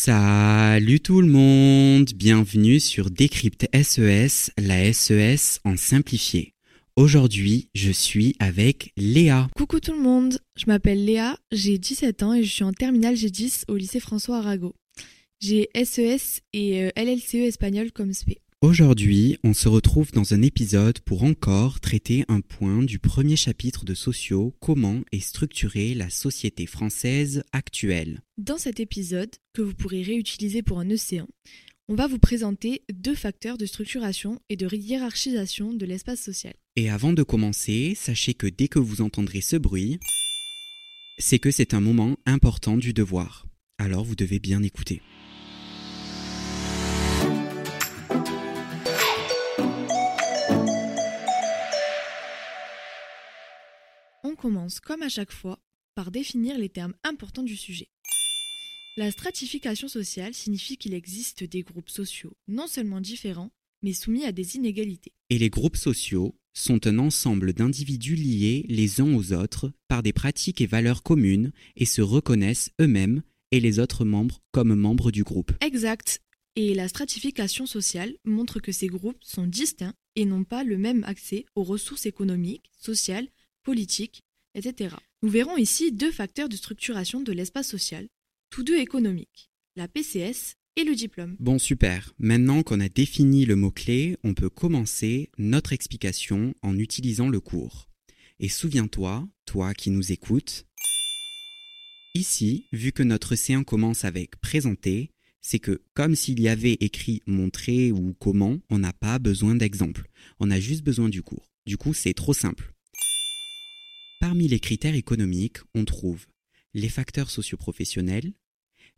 Salut tout le monde, bienvenue sur Décrypte SES, la SES en simplifié. Aujourd'hui, je suis avec Léa. Coucou tout le monde, je m'appelle Léa, j'ai 17 ans et je suis en terminale G10 au lycée François Arago. J'ai SES et euh, LLCE espagnol comme SP. Aujourd'hui, on se retrouve dans un épisode pour encore traiter un point du premier chapitre de Sociaux, comment est structurée la société française actuelle. Dans cet épisode, que vous pourrez réutiliser pour un océan, on va vous présenter deux facteurs de structuration et de hiérarchisation de l'espace social. Et avant de commencer, sachez que dès que vous entendrez ce bruit, c'est que c'est un moment important du devoir. Alors vous devez bien écouter. Commence, comme à chaque fois, par définir les termes importants du sujet. La stratification sociale signifie qu'il existe des groupes sociaux non seulement différents, mais soumis à des inégalités. Et les groupes sociaux sont un ensemble d'individus liés les uns aux autres par des pratiques et valeurs communes et se reconnaissent eux-mêmes et les autres membres comme membres du groupe. Exact. Et la stratification sociale montre que ces groupes sont distincts et n'ont pas le même accès aux ressources économiques, sociales, politiques, Nous verrons ici deux facteurs de structuration de l'espace social, tous deux économiques, la PCS et le diplôme. Bon super, maintenant qu'on a défini le mot-clé, on peut commencer notre explication en utilisant le cours. Et souviens-toi, toi qui nous écoutes, ici, vu que notre séance commence avec présenter, c'est que comme s'il y avait écrit montrer ou comment, on n'a pas besoin d'exemple. On a juste besoin du cours. Du coup, c'est trop simple. Parmi les critères économiques, on trouve les facteurs socioprofessionnels.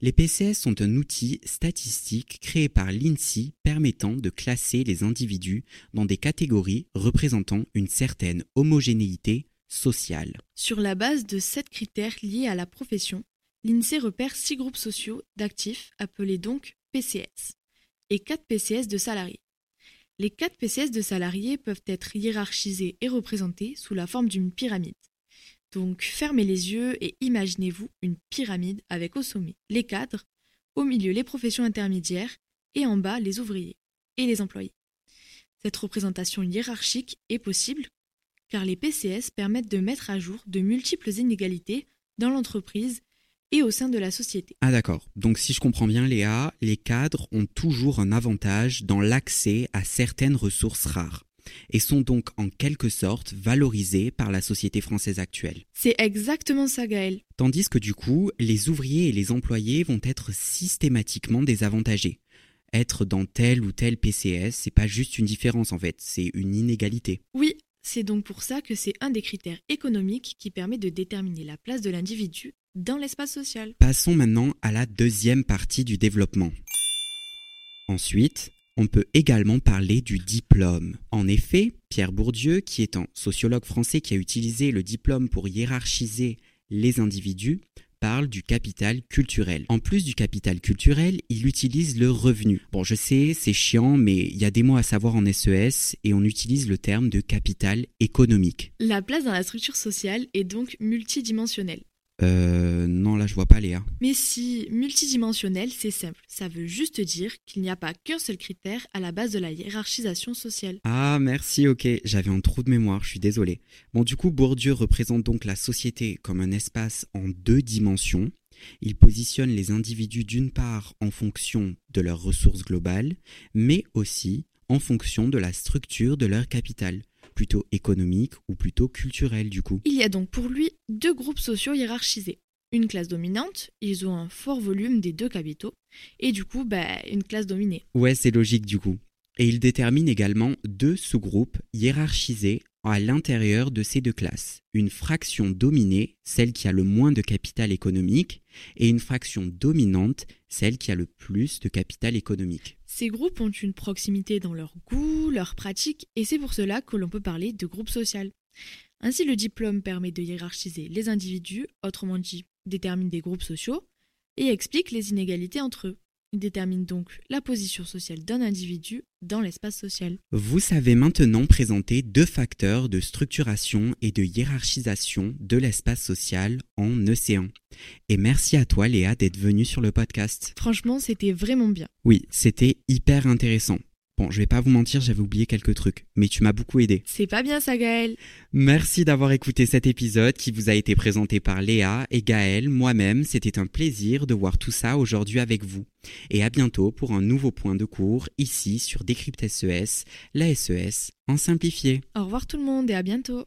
Les PCS sont un outil statistique créé par l'INSEE permettant de classer les individus dans des catégories représentant une certaine homogénéité sociale. Sur la base de sept critères liés à la profession, l'INSEE repère six groupes sociaux d'actifs appelés donc PCS et quatre PCS de salariés. Les quatre PCS de salariés peuvent être hiérarchisés et représentés sous la forme d'une pyramide. Donc fermez les yeux et imaginez-vous une pyramide avec au sommet les cadres, au milieu les professions intermédiaires et en bas les ouvriers et les employés. Cette représentation hiérarchique est possible car les PCS permettent de mettre à jour de multiples inégalités dans l'entreprise et au sein de la société. Ah d'accord, donc si je comprends bien Léa, les cadres ont toujours un avantage dans l'accès à certaines ressources rares et sont donc en quelque sorte valorisés par la société française actuelle. C'est exactement ça Gaël. Tandis que du coup, les ouvriers et les employés vont être systématiquement désavantagés. Être dans tel ou tel PCS, c'est pas juste une différence en fait, c'est une inégalité. Oui, c'est donc pour ça que c'est un des critères économiques qui permet de déterminer la place de l'individu dans l'espace social. Passons maintenant à la deuxième partie du développement. Ensuite, on peut également parler du diplôme. En effet, Pierre Bourdieu, qui est un sociologue français qui a utilisé le diplôme pour hiérarchiser les individus, parle du capital culturel. En plus du capital culturel, il utilise le revenu. Bon, je sais, c'est chiant, mais il y a des mots à savoir en SES et on utilise le terme de capital économique. La place dans la structure sociale est donc multidimensionnelle. Euh, non, là je vois pas Léa. Mais si multidimensionnel, c'est simple. Ça veut juste dire qu'il n'y a pas qu'un seul critère à la base de la hiérarchisation sociale. Ah, merci, ok. J'avais un trou de mémoire, je suis désolé. Bon, du coup, Bourdieu représente donc la société comme un espace en deux dimensions. Il positionne les individus d'une part en fonction de leurs ressources globales, mais aussi en fonction de la structure de leur capital plutôt économique ou plutôt culturel du coup. Il y a donc pour lui deux groupes sociaux hiérarchisés. Une classe dominante, ils ont un fort volume des deux capitaux, et du coup, bah, une classe dominée. Ouais, c'est logique du coup. Et il détermine également deux sous-groupes hiérarchisés à l'intérieur de ces deux classes. Une fraction dominée, celle qui a le moins de capital économique, et une fraction dominante, celle qui a le plus de capital économique. Ces groupes ont une proximité dans leur goût, leurs pratiques, et c'est pour cela que l'on peut parler de groupe social. Ainsi, le diplôme permet de hiérarchiser les individus, autrement dit, détermine des groupes sociaux, et explique les inégalités entre eux. Il détermine donc la position sociale d'un individu dans l'espace social. Vous savez maintenant présenter deux facteurs de structuration et de hiérarchisation de l'espace social en océan. Et merci à toi Léa d'être venue sur le podcast. Franchement, c'était vraiment bien. Oui, c'était hyper intéressant. Bon, je vais pas vous mentir, j'avais oublié quelques trucs, mais tu m'as beaucoup aidé. C'est pas bien ça, Gaël. Merci d'avoir écouté cet épisode qui vous a été présenté par Léa et Gaël, moi-même. C'était un plaisir de voir tout ça aujourd'hui avec vous. Et à bientôt pour un nouveau point de cours ici sur Décrypte SES, la SES en simplifié. Au revoir tout le monde et à bientôt.